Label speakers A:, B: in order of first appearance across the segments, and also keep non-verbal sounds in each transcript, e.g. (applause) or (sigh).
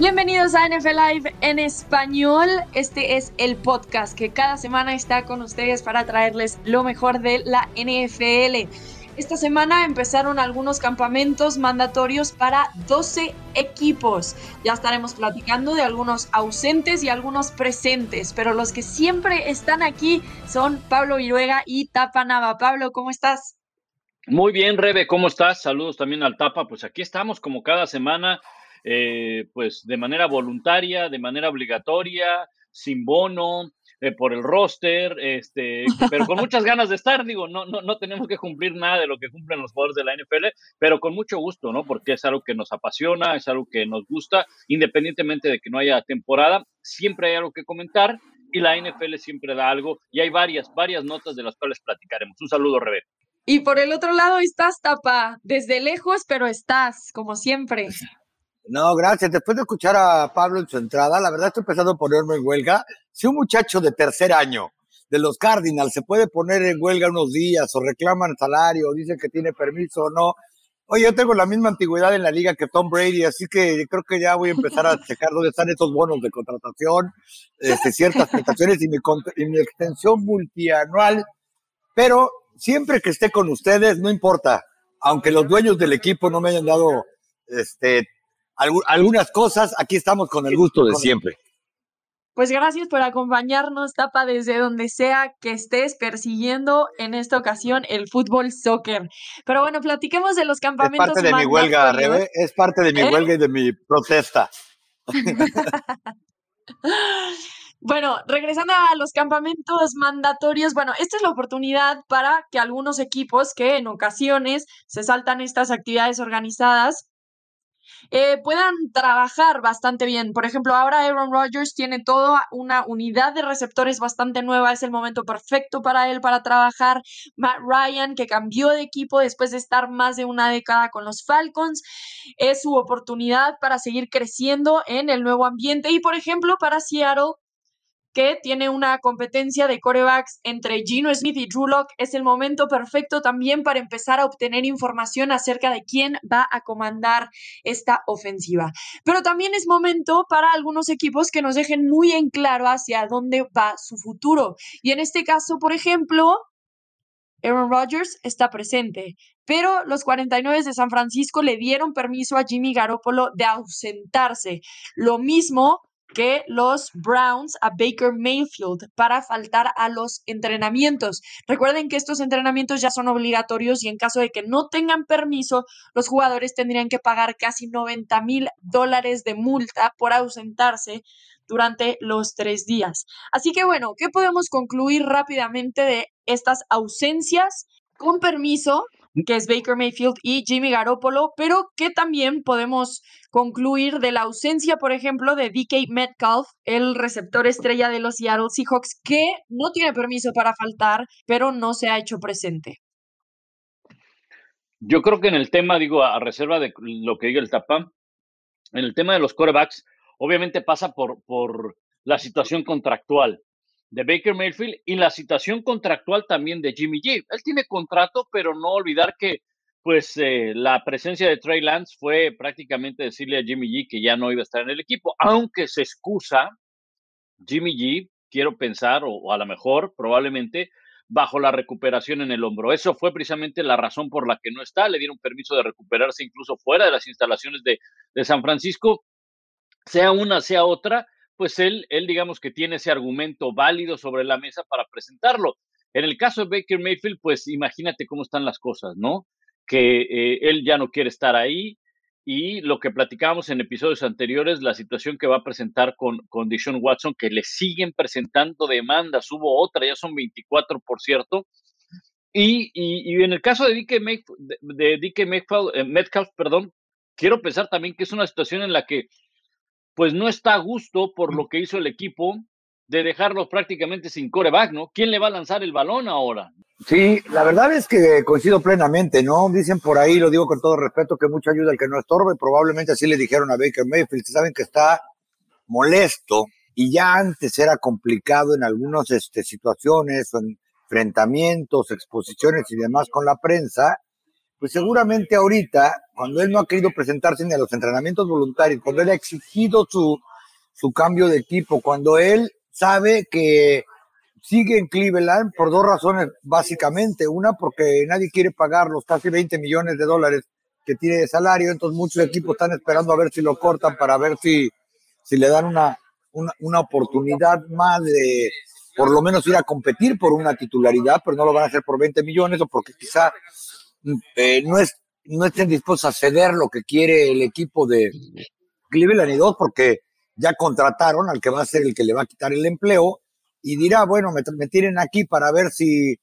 A: Bienvenidos a NFL Live en español. Este es el podcast que cada semana está con ustedes para traerles lo mejor de la NFL. Esta semana empezaron algunos campamentos mandatorios para 12 equipos. Ya estaremos platicando de algunos ausentes y algunos presentes, pero los que siempre están aquí son Pablo Viruega y Tapa Nava. Pablo, ¿cómo estás?
B: Muy bien, Rebe, ¿cómo estás? Saludos también al Tapa. Pues aquí estamos como cada semana eh, pues de manera voluntaria, de manera obligatoria, sin bono, eh, por el roster, este, pero con muchas ganas de estar, digo, no, no, no tenemos que cumplir nada de lo que cumplen los jugadores de la NFL, pero con mucho gusto, ¿no? Porque es algo que nos apasiona, es algo que nos gusta, independientemente de que no haya temporada, siempre hay algo que comentar y la NFL siempre da algo y hay varias, varias notas de las cuales platicaremos. Un saludo, Rebe.
A: Y por el otro lado estás, Tapa, desde lejos, pero estás, como siempre.
C: No, gracias. Después de escuchar a Pablo en su entrada, la verdad estoy empezando a ponerme en huelga. Si un muchacho de tercer año de los Cardinals se puede poner en huelga unos días o reclaman salario o dicen que tiene permiso o no, Oye, yo tengo la misma antigüedad en la liga que Tom Brady, así que creo que ya voy a empezar a checar dónde están esos bonos de contratación, este, ciertas (laughs) prestaciones y mi, y mi extensión multianual. Pero siempre que esté con ustedes, no importa, aunque los dueños del equipo no me hayan dado este, algunas cosas, aquí estamos con el gusto de siempre.
A: Pues gracias por acompañarnos, Tapa, desde donde sea que estés persiguiendo en esta ocasión el fútbol soccer. Pero bueno, platiquemos de los campamentos.
C: Es parte de mi huelga, Rebe, es parte de mi ¿Eh? huelga y de mi protesta. (laughs)
A: Bueno, regresando a los campamentos mandatorios, bueno, esta es la oportunidad para que algunos equipos que en ocasiones se saltan estas actividades organizadas eh, puedan trabajar bastante bien. Por ejemplo, ahora Aaron Rodgers tiene toda una unidad de receptores bastante nueva, es el momento perfecto para él para trabajar. Matt Ryan, que cambió de equipo después de estar más de una década con los Falcons, es su oportunidad para seguir creciendo en el nuevo ambiente. Y por ejemplo, para Seattle, que tiene una competencia de corebacks entre Gino Smith y Drew Locke, es el momento perfecto también para empezar a obtener información acerca de quién va a comandar esta ofensiva. Pero también es momento para algunos equipos que nos dejen muy en claro hacia dónde va su futuro. Y en este caso, por ejemplo, Aaron Rodgers está presente, pero los 49 de San Francisco le dieron permiso a Jimmy Garoppolo de ausentarse. Lo mismo que los Browns a Baker Mayfield para faltar a los entrenamientos. Recuerden que estos entrenamientos ya son obligatorios y en caso de que no tengan permiso, los jugadores tendrían que pagar casi 90 mil dólares de multa por ausentarse durante los tres días. Así que bueno, ¿qué podemos concluir rápidamente de estas ausencias con permiso que es Baker Mayfield y Jimmy Garoppolo, pero que también podemos concluir de la ausencia, por ejemplo, de DK Metcalf, el receptor estrella de los Seattle Seahawks, que no tiene permiso para faltar, pero no se ha hecho presente.
B: Yo creo que en el tema, digo, a reserva de lo que diga el Tapa, en el tema de los corebacks, obviamente pasa por, por la situación contractual de Baker Mayfield y la situación contractual también de Jimmy G. Él tiene contrato, pero no olvidar que pues eh, la presencia de Trey Lance fue prácticamente decirle a Jimmy G que ya no iba a estar en el equipo, aunque se excusa Jimmy G, quiero pensar, o, a lo mejor probablemente bajo la recuperación en el hombro. Eso fue precisamente la razón por la que no está. Le dieron permiso de recuperarse incluso fuera de las instalaciones de, de San Francisco, sea una, sea otra pues él, él digamos que tiene ese argumento válido sobre la mesa para presentarlo. En el caso de Baker Mayfield, pues imagínate cómo están las cosas, ¿no? Que eh, él ya no quiere estar ahí y lo que platicábamos en episodios anteriores, la situación que va a presentar con, con Watson, que le siguen presentando demandas, hubo otra, ya son 24, por cierto. Y, y, en el caso de DK, de, eh, Metcalf, perdón, quiero pensar también que es una situación en la que pues no está a gusto por lo que hizo el equipo de dejarlo prácticamente sin coreback, ¿no? ¿Quién le va a lanzar el balón ahora?
C: Sí, la verdad es que coincido plenamente, ¿no? Dicen por ahí, lo digo con todo respeto, que mucha ayuda al que no estorbe, probablemente así le dijeron a Baker Mayfield, saben que está molesto y ya antes era complicado en algunas este, situaciones o enfrentamientos, exposiciones y demás con la prensa, pues seguramente ahorita, cuando él no ha querido presentarse ni a los entrenamientos voluntarios, cuando él ha exigido su, su cambio de equipo, cuando él sabe que sigue en Cleveland por dos razones básicamente. Una, porque nadie quiere pagar los casi 20 millones de dólares que tiene de salario, entonces muchos equipos están esperando a ver si lo cortan para ver si, si le dan una, una, una oportunidad más de por lo menos ir a competir por una titularidad, pero no lo van a hacer por 20 millones o porque quizá eh, no, es, no estén dispuestos a ceder lo que quiere el equipo de Cleveland y dos, porque ya contrataron al que va a ser el que le va a quitar el empleo y dirá, bueno, me, me tienen aquí para ver si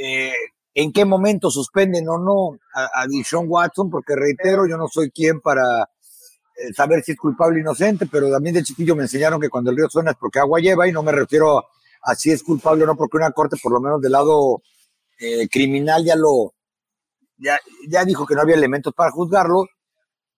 C: eh, en qué momento suspenden o no a, a Dishon Watson, porque reitero, yo no soy quien para eh, saber si es culpable o inocente, pero también de chiquillo me enseñaron que cuando el río suena es porque agua lleva y no me refiero a, si es culpable o no, porque una corte, por lo menos del lado eh, criminal, ya lo, ya, ya dijo que no había elementos para juzgarlo,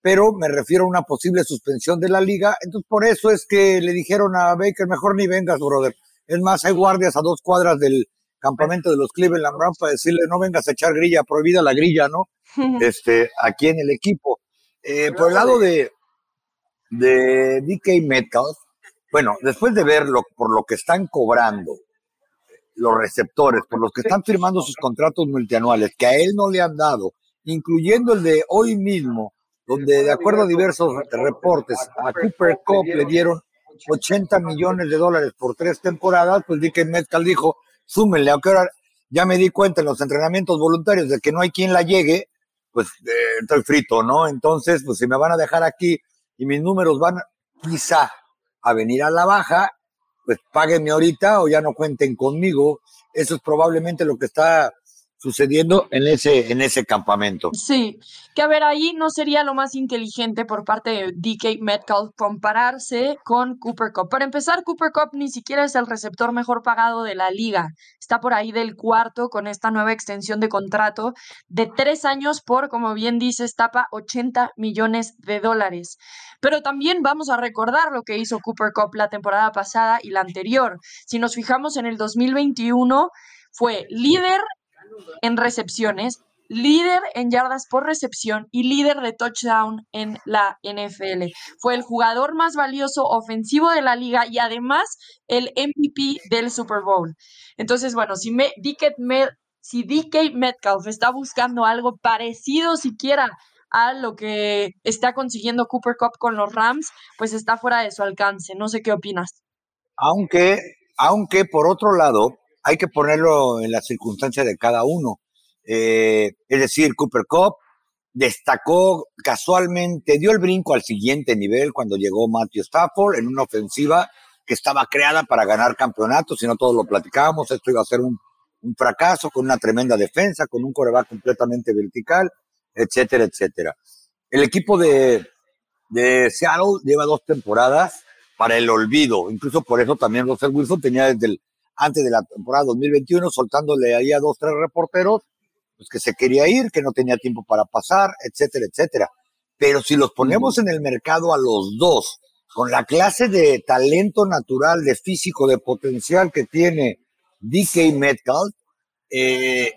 C: pero me refiero a una posible suspensión de la liga. Entonces, por eso es que le dijeron a Baker, mejor ni vengas, brother. Es más, hay guardias a dos cuadras del campamento de los Cleveland Browns para decirle, no vengas a echar grilla, prohibida la grilla, ¿no? (laughs) Este, aquí en el equipo. Eh, por el lado de, de DK Metcalf, bueno, después de verlo por lo que están cobrando los receptores, por los que están firmando sus contratos multianuales, que a él no le han dado, incluyendo el de hoy mismo, donde de acuerdo a diversos reportes, a Cooper Cup le dieron 80 millones de dólares por tres temporadas, pues DK Metcalf dijo, súmenle, aunque ahora ya me di cuenta en los entrenamientos voluntarios de que no hay quien la llegue, pues eh, estoy frito, ¿no? Entonces, pues si me van a dejar aquí y mis números van quizá a venir a la baja, pues páguenme ahorita o ya no cuenten conmigo. Eso es probablemente lo que está sucediendo en ese, en ese campamento.
A: Sí, que a ver, ahí no sería lo más inteligente por parte de DK Metcalf compararse con Cooper Cup. Para empezar, Cooper Cup ni siquiera es el receptor mejor pagado de la liga. Está por ahí del cuarto con esta nueva extensión de contrato de tres años por, como bien dice Tapa, 80 millones de dólares. Pero también vamos a recordar lo que hizo Cooper Cup la temporada pasada y la anterior. Si nos fijamos en el 2021, fue líder en recepciones, líder en yardas por recepción y líder de touchdown en la NFL. Fue el jugador más valioso ofensivo de la liga y además el MVP del Super Bowl. Entonces, bueno, si, DK, si DK Metcalf está buscando algo parecido siquiera a lo que está consiguiendo Cooper Cup con los Rams, pues está fuera de su alcance. No sé qué opinas.
C: Aunque, aunque por otro lado, hay que ponerlo en la circunstancia de cada uno. Eh, es decir, Cooper Cup destacó casualmente, dio el brinco al siguiente nivel cuando llegó Matthew Stafford en una ofensiva que estaba creada para ganar campeonatos, si no todos lo platicábamos, esto iba a ser un, fracaso con una tremenda defensa, con un coreback completamente vertical, etcétera, etcétera. El equipo de, de Seattle lleva dos temporadas para el olvido, incluso por eso también Russell Wilson tenía desde el antes de la temporada 2021, soltándole ahí a dos, tres reporteros, pues que se quería ir, que no tenía tiempo para pasar, etcétera, etcétera. Pero si los ponemos en el mercado a los dos, con la clase de talento natural, de físico, de potencial que tiene DK Metcalf, eh,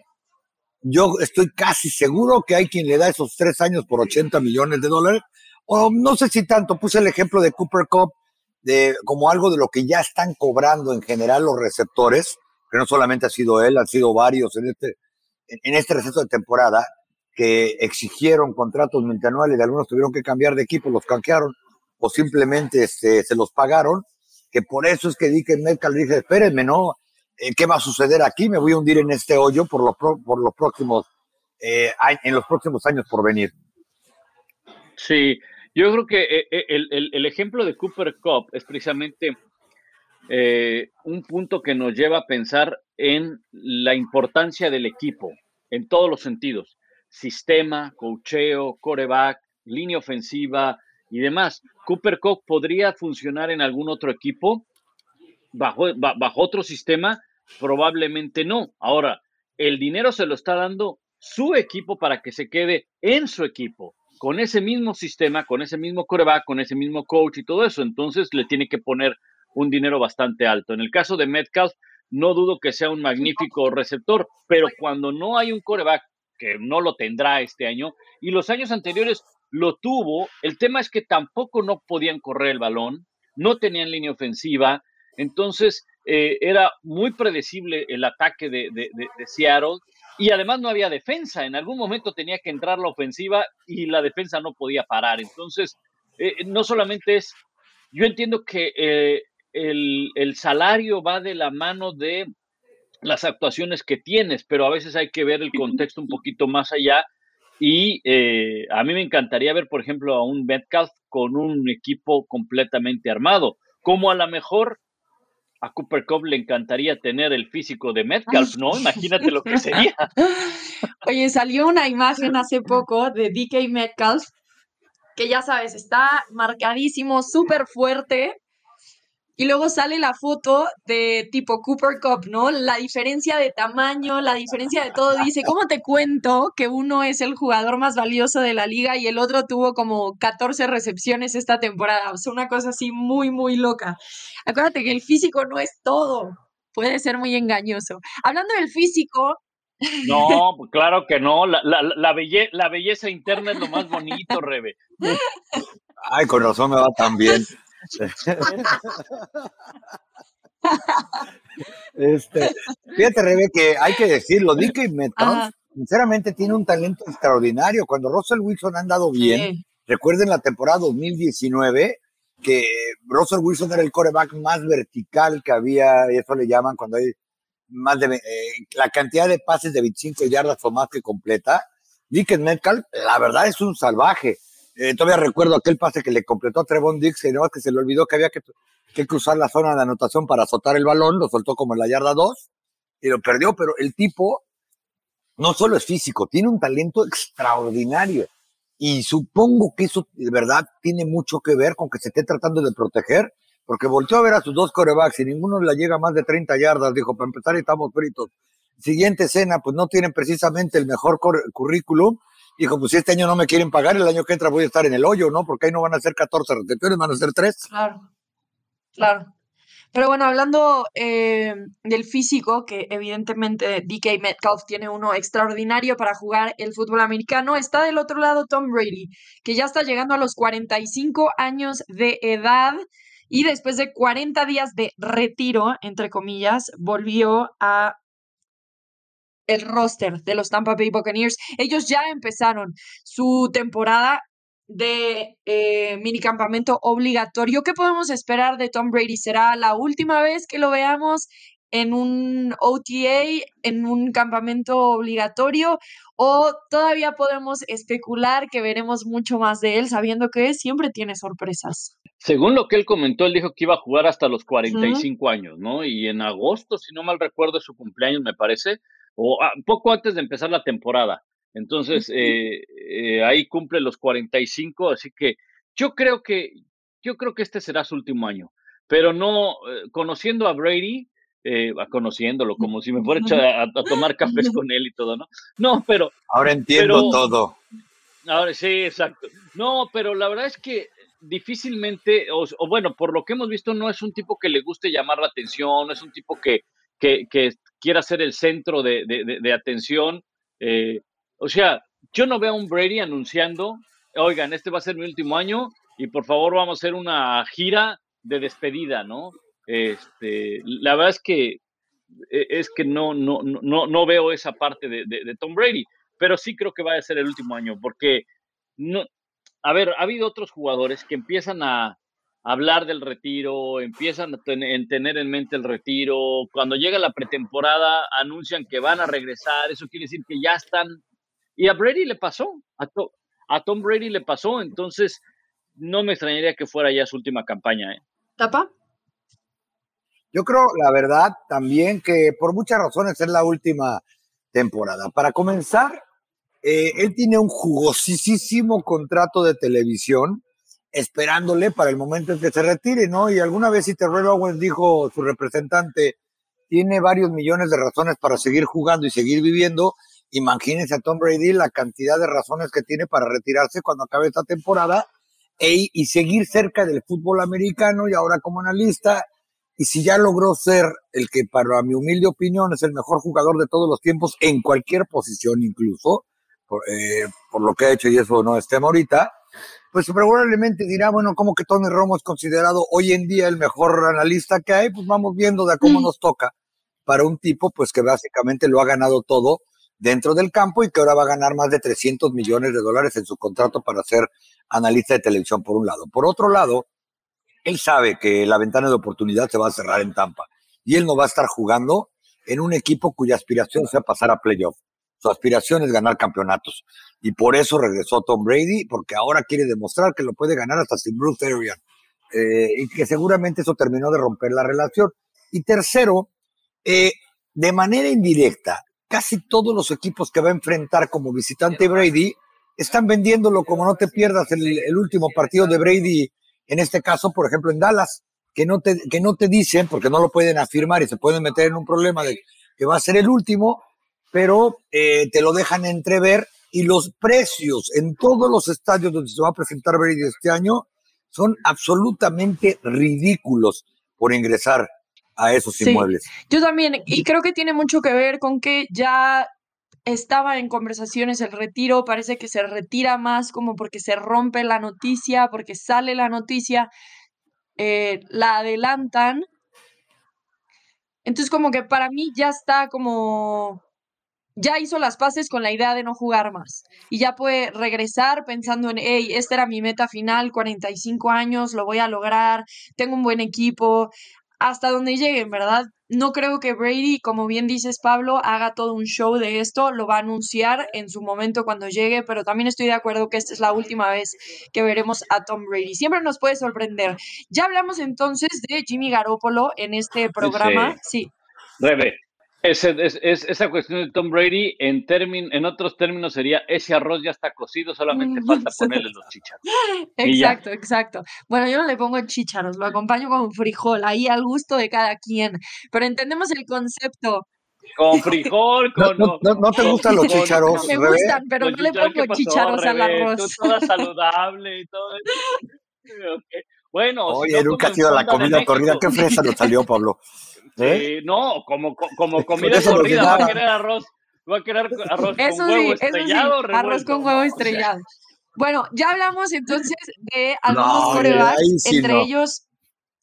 C: yo estoy casi seguro que hay quien le da esos tres años por 80 millones de dólares. O no sé si tanto, puse el ejemplo de Cooper Cup, de, como algo de lo que ya están cobrando en general los receptores, que no solamente ha sido él, han sido varios en este, en este receso de temporada, que exigieron contratos multianuales y algunos tuvieron que cambiar de equipo, los canquearon o simplemente este, se los pagaron, que por eso es que Dick Metcalf dice, espérenme, ¿no? Eh, ¿Qué va a suceder aquí? Me voy a hundir en este hoyo por los, por los próximos, eh, en los próximos años por venir.
B: Sí, yo creo que eh, eh, el, ejemplo de Cooper Cup es precisamente eh, un punto que nos lleva a pensar en la importancia del equipo, en todos los sentidos. Sistema, cocheo, coreback, línea ofensiva y demás. Cooper Cup podría funcionar en algún otro equipo, bajo, bajo otro sistema, probablemente no. Ahora, el dinero se lo está dando su equipo para que se quede en su equipo con ese mismo sistema, con ese mismo coreback, con ese mismo coach y todo eso. Entonces le tiene que poner un dinero bastante alto. En el caso de Metcalf, no dudo que sea un magnífico receptor, pero cuando no hay un coreback que no lo tendrá este año, y los años anteriores lo tuvo. El tema es que tampoco no podían correr el balón, no tenían línea ofensiva, entonces eh, era muy predecible el ataque de, de, Seattle y además no había defensa. En algún momento tenía que entrar la ofensiva y la defensa no podía parar. Entonces, eh, no solamente es, yo entiendo que eh, el, el salario va de la mano de las actuaciones que tienes, pero a veces hay que ver el contexto un poquito más allá. Y eh, a mí me encantaría ver, por ejemplo, a un Metcalf con un equipo completamente armado, como a lo mejor a Cooper Cup le encantaría tener el físico de Metcalf, ¿no? Imagínate lo que sería. (laughs)
A: Oye, salió una imagen hace poco de DK Metcalf, que ya sabes, está marcadísimo, súper fuerte, y luego sale la foto de tipo Cooper Cup, ¿no? La diferencia de tamaño, la diferencia de todo. Dice, ¿cómo te cuento que uno es el jugador más valioso de la liga y el otro tuvo como 14 recepciones esta temporada? O sea, una cosa así muy, muy loca. Acuérdate que el físico no es todo. Puede ser muy engañoso. Hablando del físico,
B: no, pues (laughs) claro que no. La, la, la, la, belleza interna es lo más bonito, Rebe.
C: Ay, con razón me va tan bien. (laughs) este, fíjate, Rebe, que hay que decirlo, DK Metcalf, sinceramente, tiene un talento extraordinario. Cuando Russell Wilson ha andado bien, recuerden la temporada 2019, que Russell Wilson era el coreback más vertical que había, y eso le llaman cuando hay más de eh, la cantidad de pases de 25 yardas o más que completa. DK Metcalf, la verdad es un salvaje. Eh, todavía recuerdo aquel pase que le completó a Trevon Dix, y no que se le olvidó que había que, cruzar la zona de anotación para azotar el balón, lo soltó como en la yarda 2 y lo perdió, pero el tipo no solo es físico, tiene un talento extraordinario. Y supongo que eso de verdad tiene mucho que ver con que se esté tratando de proteger, porque volteó a ver a sus dos corebacks y ninguno le llega más de 30 yardas, dijo, para empezar estamos fritos. Siguiente escena, pues no tienen precisamente el mejor currículum dijo, pues si este año no me quieren pagar, el año que entra voy a estar en el hoyo, ¿no? Porque ahí no van a ser 14 recepciones, van a ser 3.
A: Claro, claro. Pero bueno, hablando eh, del físico, que evidentemente DK Metcalf tiene uno extraordinario para jugar el fútbol americano, está del otro lado Tom Brady, que ya está llegando a los 45 años de edad y después de 40 días de retiro, entre comillas, volvió a el roster de los Tampa Bay Buccaneers. Ellos ya empezaron su temporada de eh, minicampamento obligatorio. ¿Qué podemos esperar de Tom Brady? ¿Será la última vez que lo veamos en un OTA, en un campamento obligatorio? ¿O todavía podemos especular que veremos mucho más de él, sabiendo que siempre tiene sorpresas?
B: Según lo que él comentó, él dijo que iba a jugar hasta los 45 años, ¿no? Y en agosto, si no mal recuerdo, es su cumpleaños, me parece, o ah, poco antes de empezar la temporada. Entonces, eh, eh, ahí cumple los 45, así que yo creo que, yo creo que este será su último año. Pero no, eh, conociendo a Brady, conociéndolo, como si me fuera a, a, tomar cafés (laughs) con él y todo, ¿no? No, pero...
C: Ahora entiendo todo.
B: Ahora sí, exacto. No, pero la verdad es que difícilmente, o, bueno, por lo que hemos visto, no es un tipo que le guste llamar la atención, no es un tipo que, que, que quiera ser el centro de, atención. Eh, o sea, yo no veo a un Brady anunciando, oigan, este va a ser mi último año y por favor vamos a hacer una gira de despedida, ¿no? Este, la verdad es que e, es que no, no, no, no veo esa parte de, de, Tom Brady, pero sí creo que va a ser el último año, porque no, a ver, ha habido otros jugadores que empiezan a, hablar del retiro, empiezan a tener en mente el retiro, cuando llega la pretemporada anuncian que van a regresar, eso quiere decir que ya están, y a Brady le pasó, a, a Tom Brady le pasó, entonces no me extrañaría que fuera ya su última campaña. ¿eh?
A: ¿Tapa?
C: Yo creo, la verdad, también que por muchas razones es la última temporada. Para comenzar, eh, él tiene un jugosísimo contrato de televisión esperándole para el momento en que se retire, ¿no? Y alguna vez si Terrell Owens dijo su representante, tiene varios millones de razones para seguir jugando y seguir viviendo. Imagínense a Tom Brady la cantidad de razones que tiene para retirarse cuando acabe esta temporada y seguir cerca del fútbol americano y ahora como analista. Y si ya logró ser el que, para mi humilde opinión, es el mejor jugador de todos los tiempos en cualquier posición incluso, por, eh, por lo que ha hecho y eso no esté ahorita, pues probablemente dirá, bueno, como que Tony Romo es considerado hoy en día el mejor analista que hay, pues vamos viendo de cómo nos toca para un tipo pues que básicamente lo ha ganado todo dentro del campo y que ahora va a ganar más de 300 millones de dólares en su contrato para ser analista de televisión por un lado. Por otro lado, él sabe que la ventana de oportunidad se va a cerrar en Tampa y él no va a estar jugando en un equipo cuya aspiración sea pasar a playoff. Su aspiración es ganar campeonatos. Y por eso regresó Tom Brady, porque ahora quiere demostrar que lo puede ganar hasta sin Bruce Arian. Eh, y que seguramente eso terminó de romper la relación. Y tercero, eh, de manera indirecta, casi todos los equipos que va a enfrentar como visitante Brady están vendiéndolo como no te pierdas el, el último partido de Brady, en este caso, por ejemplo, en Dallas, que no, te, que no te dicen, porque no lo pueden afirmar y se pueden meter en un problema de que va a ser el último, pero eh, te lo dejan entrever y los precios en todos los estadios donde se va a presentar Brady este año son absolutamente ridículos por ingresar a esos inmuebles.
A: Yo también, y creo que tiene mucho que ver con que ya estaba en conversaciones el retiro, parece que se retira más como porque se rompe la noticia, porque sale la noticia, eh, la adelantan. Entonces como que para mí ya está como ya hizo las paces con la idea de no jugar más y ya puede regresar pensando en, hey, esta era mi meta final, 45 años, lo voy a lograr, tengo un buen equipo, hasta donde lleguen, ¿verdad? No creo que Brady, como bien dices Pablo, haga todo un show de esto, lo va a anunciar en su momento cuando llegue, pero también estoy de acuerdo que esta es la última vez que veremos a Tom Brady. Siempre nos puede sorprender. Ya hablamos entonces de Jimmy Garoppolo en este programa. Sí.
B: Rebe, es, esa cuestión de Tom Brady, en, en otros términos, sería ese arroz ya está cocido, solamente mm, falta (laughs) ponerle los chícharos.
A: Exacto, exacto. Bueno, yo no le pongo chícharos, lo acompaño con frijol, ahí al gusto de cada quien. Pero entendemos el concepto.
B: Con (laughs) frijol, con.
C: No, no, te gustan los chícharos.
A: Me gustan, pero no le pongo chícharos al arroz.
B: Tú toda (laughs) saludable y todo eso. Bueno,
C: Oye, nunca ha sido la comida corrida. ¿Qué fresa nos salió, Pablo?
B: ¿Eh? no, como, como (laughs) comida corrida, va a querer arroz. Va a querer arroz con huevo estrellado.
A: arroz con huevo estrellado. Bueno, ya hablamos entonces de (laughs) algunos corebacks, entre ellos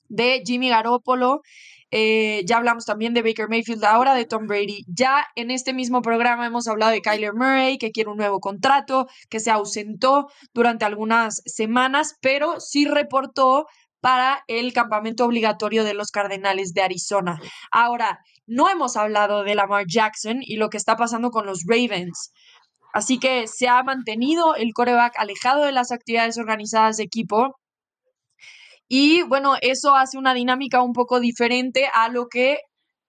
A: de Jimmy Garoppolo. Eh, ya hablamos también de Baker Mayfield, ahora de Tom Brady. Ya en este mismo programa hemos hablado de Kyler Murray, que quiere un nuevo contrato, que se ausentó durante algunas semanas, pero sí reportó para el campamento obligatorio de los Cardenales de Arizona. Ahora, no hemos hablado de Lamar Jackson y lo que está pasando con los Ravens. Así que se ha mantenido el coreback alejado de las actividades organizadas de equipo. Y bueno, eso hace una dinámica un poco diferente a lo que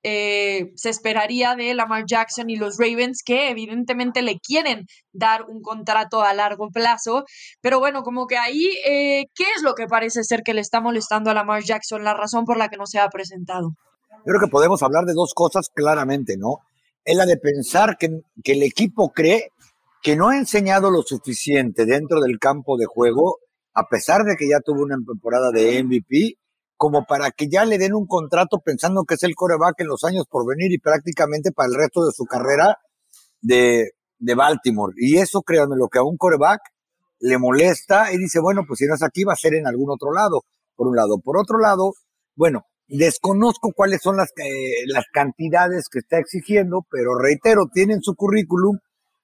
A: eh, se esperaría de Lamar Jackson y los Ravens, que evidentemente le quieren dar un contrato a largo plazo. Pero bueno, como que ahí, eh, ¿qué es lo que parece ser que le está molestando a Lamar Jackson? La razón por la que no se ha presentado.
C: Creo que podemos hablar de dos cosas claramente, ¿no? Es la de pensar que, que el equipo cree que no ha enseñado lo suficiente dentro del campo de juego, a pesar de que ya tuvo una temporada de MVP, como para que ya le den un contrato pensando que es el coreback en los años por venir y prácticamente para el resto de su carrera de, de Baltimore. Y eso, créanme, lo que a un coreback le molesta y dice, bueno, pues si no es aquí, va a ser en algún otro lado, por un lado. Por otro lado, bueno, desconozco cuáles son las, eh, las cantidades que está exigiendo, pero reitero, tiene en su currículum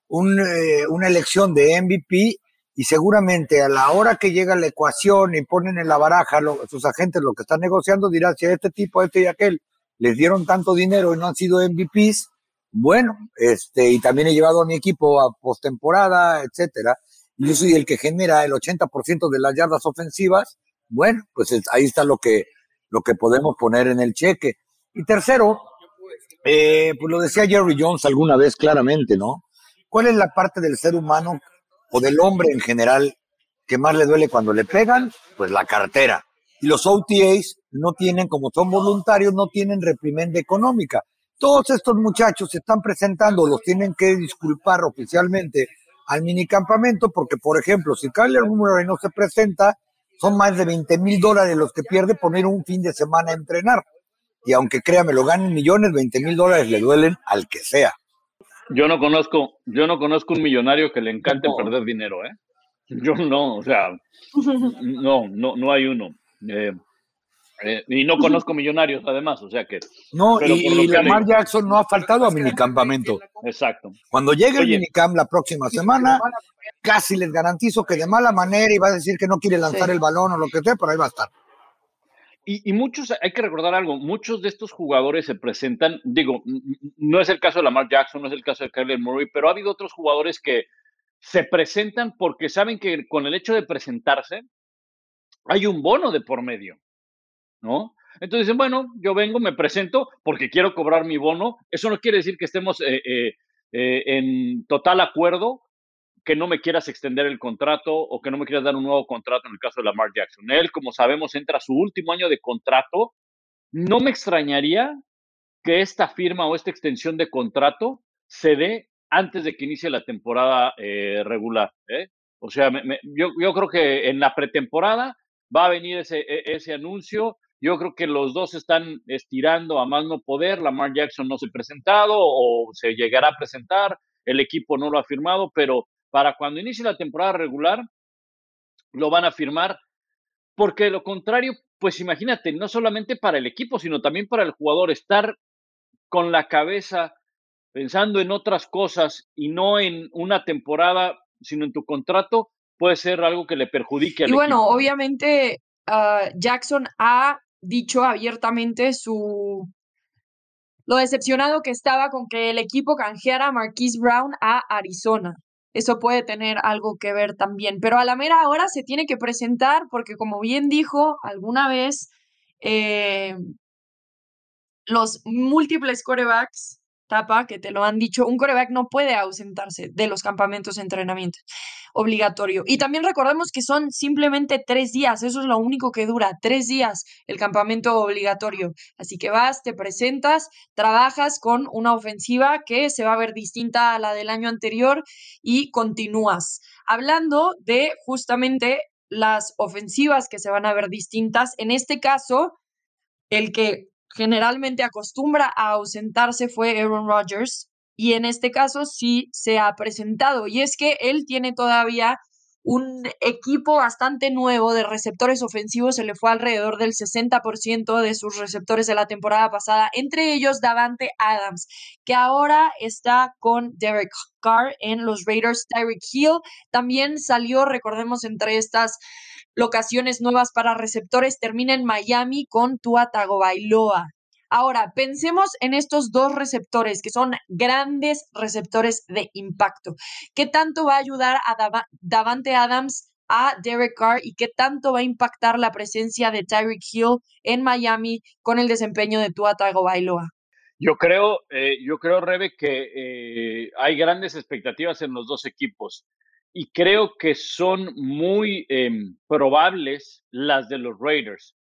C: un, eh, una elección de MVP y seguramente a la hora que llega la ecuación y ponen en la baraja sus agentes lo que están negociando, dirán si a este tipo, a este y aquel les dieron tanto dinero y no han sido MVPs, bueno, este, y también he llevado a mi equipo a postemporada, etcétera, y yo soy el que genera el 80% de las yardas ofensivas, bueno, pues ahí está lo que, lo que podemos poner en el cheque. Y tercero, eh, pues lo decía Jerry Jones alguna vez claramente, ¿no? ¿Cuál es la parte del ser humano o del hombre en general que más le duele cuando le pegan, pues la cartera. Y los OTAs no tienen, como son voluntarios, no tienen reprimenda económica. Todos estos muchachos se están presentando, los tienen que disculpar oficialmente al minicampamento, porque, por ejemplo, si Kyler Murray no se presenta, son más de 20 mil dólares los que pierde poner un fin de semana a entrenar. Y aunque créame, lo ganen millones, 20 mil dólares le duelen al que sea.
B: Yo no conozco, yo no conozco un millonario que le encante perder dinero, ¿eh? Yo no, o sea, no, no, no hay uno. Eh, eh, y no conozco millonarios, además, o sea que.
C: No, y, Lamar Jackson no ha faltado a minicampamento.
B: Exacto.
C: Cuando llegue el minicamp la próxima semana, casi les garantizo que de mala manera iba a decir que no quiere lanzar el balón o lo que sea, pero ahí va a estar.
B: Y, muchos, hay que recordar algo, muchos de estos jugadores se presentan, digo, no es el caso de Lamar Jackson, no es el caso de Kyler Murray, pero ha habido otros jugadores que se presentan porque saben que con el hecho de presentarse hay un bono de por medio, ¿no? Entonces dicen, bueno, yo vengo, me presento porque quiero cobrar mi bono. Eso no quiere decir que estemos eh, eh, eh, en total acuerdo que no me quieras extender el contrato o que no me quieras dar un nuevo contrato en el caso de Lamar Jackson. Él, como sabemos, entra a su último año de contrato. No me extrañaría que esta firma o esta extensión de contrato se dé antes de que inicie la temporada eh, regular. ¿eh? O sea, yo, yo, creo que en la pretemporada va a venir ese, e, ese anuncio. Yo creo que los dos están estirando a más no poder. Lamar Jackson no se ha presentado o se llegará a presentar. El equipo no lo ha firmado, pero para cuando inicie la temporada regular, lo van a firmar, porque de lo contrario, pues imagínate, no solamente para el equipo, sino también para el jugador, estar con la cabeza pensando en otras cosas y no en una temporada, sino en tu contrato, puede ser algo que le perjudique al
A: Y bueno, obviamente ah, Jackson ha dicho abiertamente su lo decepcionado que estaba con que el equipo canjeara a Marquise Brown a Arizona eso puede tener algo que ver también. Pero a la mera hora se tiene que presentar porque, como bien dijo alguna vez, eh, los múltiples corebacks tapa, que te lo han dicho, un coreback no puede ausentarse de los campamentos de entrenamiento obligatorio. Y también recordemos que son simplemente tres días, eso es lo único que dura, tres días el campamento obligatorio. Así que vas, te presentas, trabajas con una ofensiva que se va a ver distinta a la del año anterior y continúas. Hablando de justamente las ofensivas que se van a ver distintas, en este caso, el que generalmente acostumbra a ausentarse fue Aaron Rodgers y en este caso sí se ha presentado y es que él tiene todavía un equipo bastante nuevo de receptores ofensivos, se le fue alrededor del 60% de sus receptores de la temporada pasada, entre ellos Davante Adams, que ahora está con Derek Carr en los Raiders. Tyreek Hill también salió, recordemos, entre estas locaciones nuevas para receptores, termina en Miami con Tua Tagovailoa. Ahora, pensemos en estos dos receptores que son grandes receptores de impacto. ¿Qué tanto va a ayudar a Davante Adams a Derek Carr y qué tanto va a impactar la presencia de Tyreek Hill en Miami con el desempeño de Tua Tagovailoa?
B: Yo creo, eh, yo creo, Rebe, que eh, hay grandes expectativas en los dos equipos y creo que son muy em, probables las de los Raiders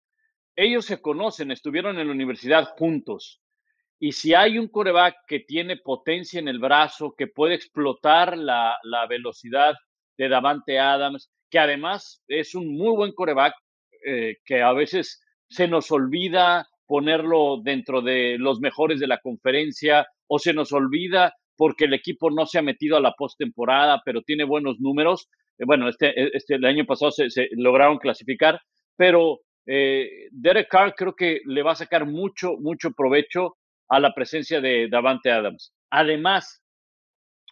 B: ellos se conocen, estuvieron en la universidad juntos. Y si hay un coreback que tiene potencia en el brazo, que puede explotar la, velocidad de Davante Adams, que además es un muy buen coreback, eh, que a veces se nos olvida ponerlo dentro de los mejores de la conferencia o se nos olvida porque el equipo no se ha metido a la postemporada, pero tiene buenos números. Eh, bueno, este, este, el año pasado se, se lograron clasificar, pero eh, Derek Carr creo que le va a sacar mucho, mucho provecho a la presencia de Davante Adams. Además,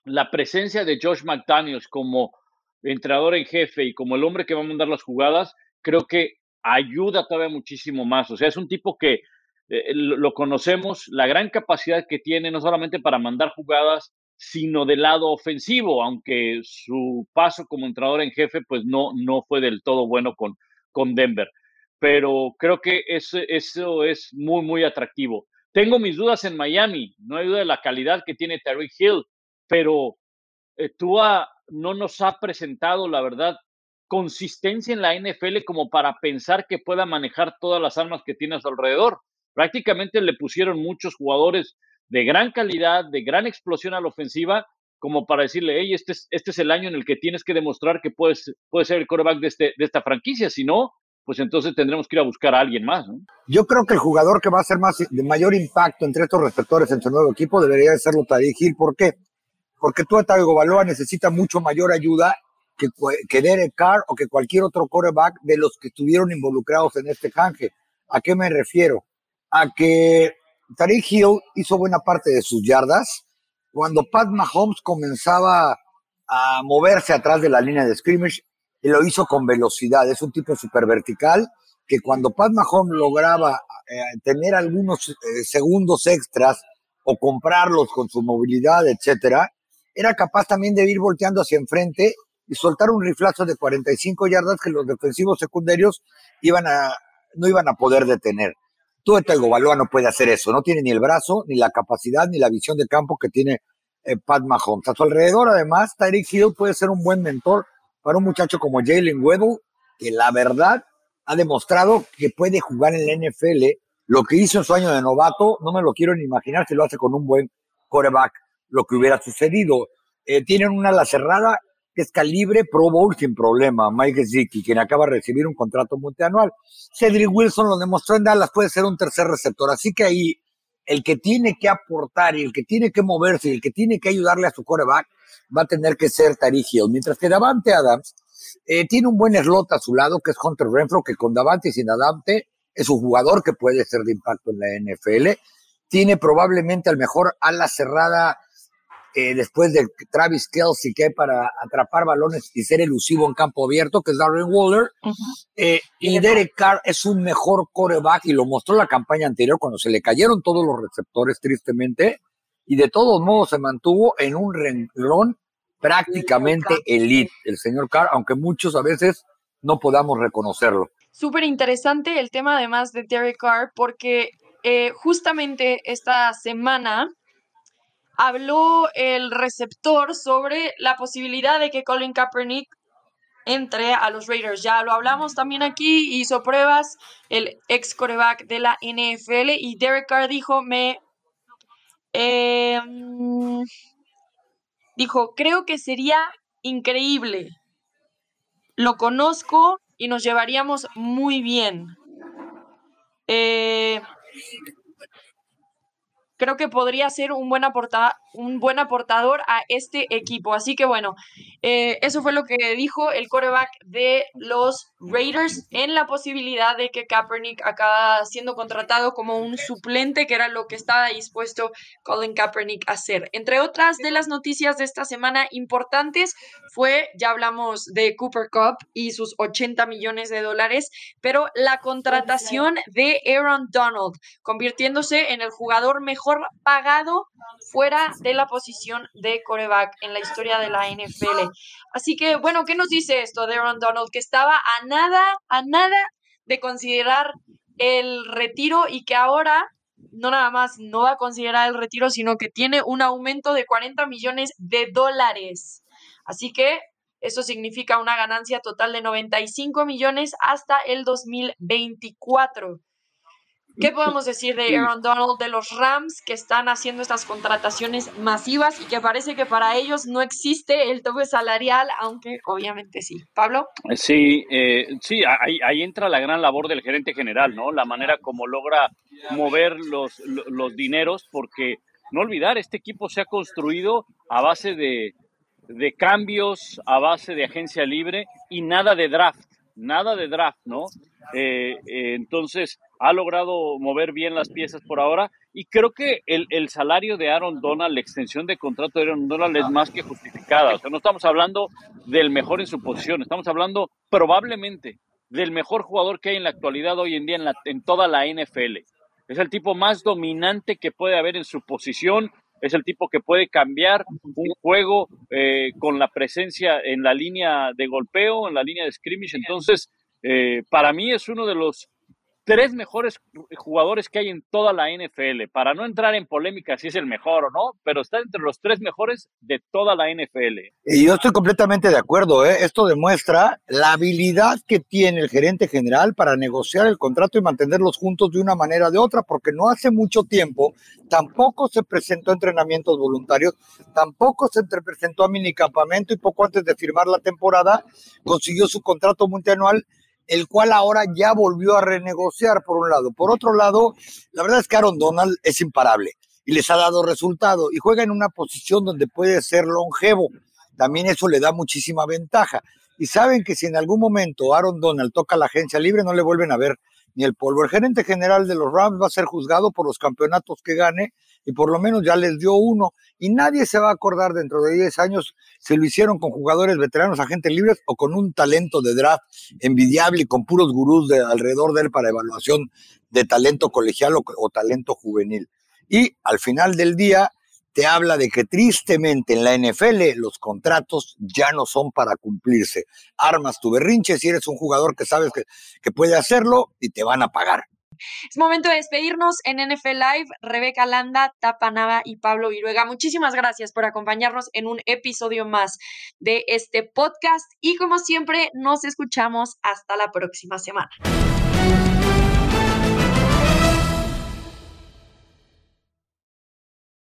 B: la presencia de Josh McDaniels como entrenador en jefe y como el hombre que va a mandar las jugadas, creo que ayuda todavía muchísimo más. O sea, es un tipo que eh, lo conocemos, la gran capacidad que tiene, no solamente para mandar jugadas, sino del lado ofensivo, aunque su paso como entrenador en jefe, pues no, no fue del todo bueno con, con Denver pero creo que eso, eso es muy, muy atractivo. Tengo mis dudas en Miami, no hay duda de la calidad que tiene Terry Hill, pero eh, no nos ha presentado, la verdad, consistencia en la NFL como para pensar que pueda manejar todas las armas que tiene a su alrededor. Prácticamente le pusieron muchos jugadores de gran calidad, de gran explosión a la ofensiva, como para decirle, hey, este es, este es el año en el que tienes que demostrar que puedes, ser el quarterback de, este, de esta franquicia. Si no, pues entonces tendremos que ir a buscar a alguien más. ¿no?
C: Yo creo que el jugador que va a ser más de mayor impacto entre estos receptores en su nuevo equipo debería de ser Tariq Hill. ¿Por qué? porque Tua Tagovailoa necesita mucho mayor ayuda que, que Derek Carr o que cualquier otro quarterback de los que estuvieron involucrados en este canje. ¿A qué me refiero? A que Tariq Hill hizo buena parte de sus yardas cuando Pat Mahomes comenzaba a moverse atrás de la línea de scrimmage y lo hizo con velocidad. Es un tipo súper vertical que cuando Pat Mahomes lograba eh, tener algunos eh, segundos extras o comprarlos con su movilidad, etcétera, era capaz también de ir volteando hacia enfrente y soltar un riflazo de 45 yardas que los defensivos secundarios iban a, no iban a poder detener. Tú, Baloa no puede hacer eso, no tiene ni el brazo, ni la capacidad, ni la visión de campo que tiene eh, Pat Mahomes. A su alrededor, además, Tyreek Hill puede ser un buen mentor para un muchacho como Jalen Weddle, que la verdad ha demostrado que puede jugar en la NFL. Lo que hizo en su año de novato, no me lo quiero ni imaginar si lo hace con un buen quarterback, lo que hubiera sucedido. Eh, tienen una ala cerrada que es calibre Pro Bowl sin problema. Mike Zicki, quien acaba de recibir un contrato multianual. Cedric Wilson lo demostró en Dallas, puede ser un tercer receptor. Así que ahí el que tiene que aportar y el que tiene que moverse y el que tiene que ayudarle a su coreback va a tener que ser Tariq. Mientras que Davante Adams eh, tiene un buen slot a su lado, que es Hunter Renfro, que con Davante y sin Adamte es un jugador que puede ser de impacto en la NFL. Tiene probablemente al mejor ala cerrada eh, después de Travis Kelsey, que para atrapar balones y ser elusivo en campo abierto, que es Darren Waller. Eh, y Derek Carr es un mejor coreback y lo mostró la campaña anterior cuando se le cayeron todos los receptores, tristemente. Y de todos modos se mantuvo en un renglón prácticamente elite, el señor Carr, aunque muchos a veces no podamos reconocerlo.
A: Súper interesante el tema además de Derek Carr, porque eh, justamente esta semana habló el receptor sobre la posibilidad de que Colin Kaepernick entre a los Raiders. Ya lo hablamos también aquí, hizo pruebas el ex coreback de la NFL y Derek Carr dijo, me... Em, dijo, creo que sería increíble. Lo conozco y nos llevaríamos muy bien. Eh, creo que podría ser un buen, un buen aportador a este equipo. Así que bueno, eh, eso fue lo que dijo el coreback de los Raiders en la posibilidad de que Kaepernick acaba siendo contratado como un suplente, que era lo que estaba dispuesto Colin Kaepernick a hacer. Entre otras de las noticias de esta semana importantes fue, ya hablamos de Cooper Cup y sus 80 millones de dólares, pero la contratación de Aaron Donald, convirtiéndose en el jugador mejor pagado fuera de la posición de coreback en la historia de la NFL. Así que, bueno, ¿qué nos dice esto de Aaron Donald? Que estaba a nada, a nada de considerar el retiro y que ahora no nada más no va a considerar el retiro, sino que tiene un aumento de 40 millones de dólares. Así que eso significa una ganancia total de 95 millones hasta el 2024. ¿Qué podemos decir de Aaron Donald, de los Rams que están haciendo estas contrataciones masivas y que parece que para ellos no existe el tope salarial, aunque obviamente sí? Pablo.
B: Sí, eh, sí, ahí, ahí, entra la gran labor del gerente general, ¿no? La manera como logra mover los, los dineros, porque no olvidar, este equipo se ha construido a base de, de cambios, a base de agencia libre y nada de draft, nada de draft, ¿no? Eh, eh, entonces, ha logrado mover bien las piezas por ahora y creo que el, salario de Aaron Donald, la extensión de contrato de Aaron Donald es más que justificada. O sea, no estamos hablando del mejor en su posición, estamos hablando probablemente del mejor jugador que hay en la actualidad hoy en día en, la, en toda la NFL. Es el tipo más dominante que puede haber en su posición, es el tipo que puede cambiar un juego eh, con la presencia en la línea de golpeo, en la línea de scrimmage. Entonces, eh, para mí es uno de los tres mejores jugadores que hay en toda la NFL. Para no entrar en polémica si es el mejor o no, pero está entre los tres mejores de toda la NFL.
C: Y yo estoy completamente de acuerdo. ¿eh? Esto demuestra la habilidad que tiene el gerente general para negociar el contrato y mantenerlos juntos de una manera o de otra, porque no hace mucho tiempo tampoco se presentó entrenamientos voluntarios, tampoco se presentó a minicampamento y poco antes de firmar la temporada consiguió su contrato multianual el cual ahora ya volvió a renegociar por un lado. Por otro lado, la verdad es que Aaron Donald es imparable. y les ha dado resultado y juega en una posición donde puede ser longevo. También eso le da muchísima ventaja. Y saben que si en algún momento Aaron Donald toca la agencia libre, no le vuelven a ver ni el polvo. El gerente general de los Rams va a ser juzgado por los campeonatos que gane y por lo menos ya les dio uno. Y nadie se va a acordar dentro de 10 años si lo hicieron con jugadores veteranos, agentes libres o con un talento de draft envidiable y con puros gurús de, alrededor de él para evaluación de talento colegial o talento juvenil. Y al final del día, te habla de que tristemente en la NFL los contratos ya no son para cumplirse. Armas tu berrinche si eres un jugador que sabes que, que puede hacerlo y te van a pagar.
A: Es momento de despedirnos en NFL Live. Rebeca Landa, Tapa Nava y Pablo Viruega. Muchísimas gracias por acompañarnos en un episodio más de este podcast. Y como siempre, nos escuchamos hasta la próxima semana.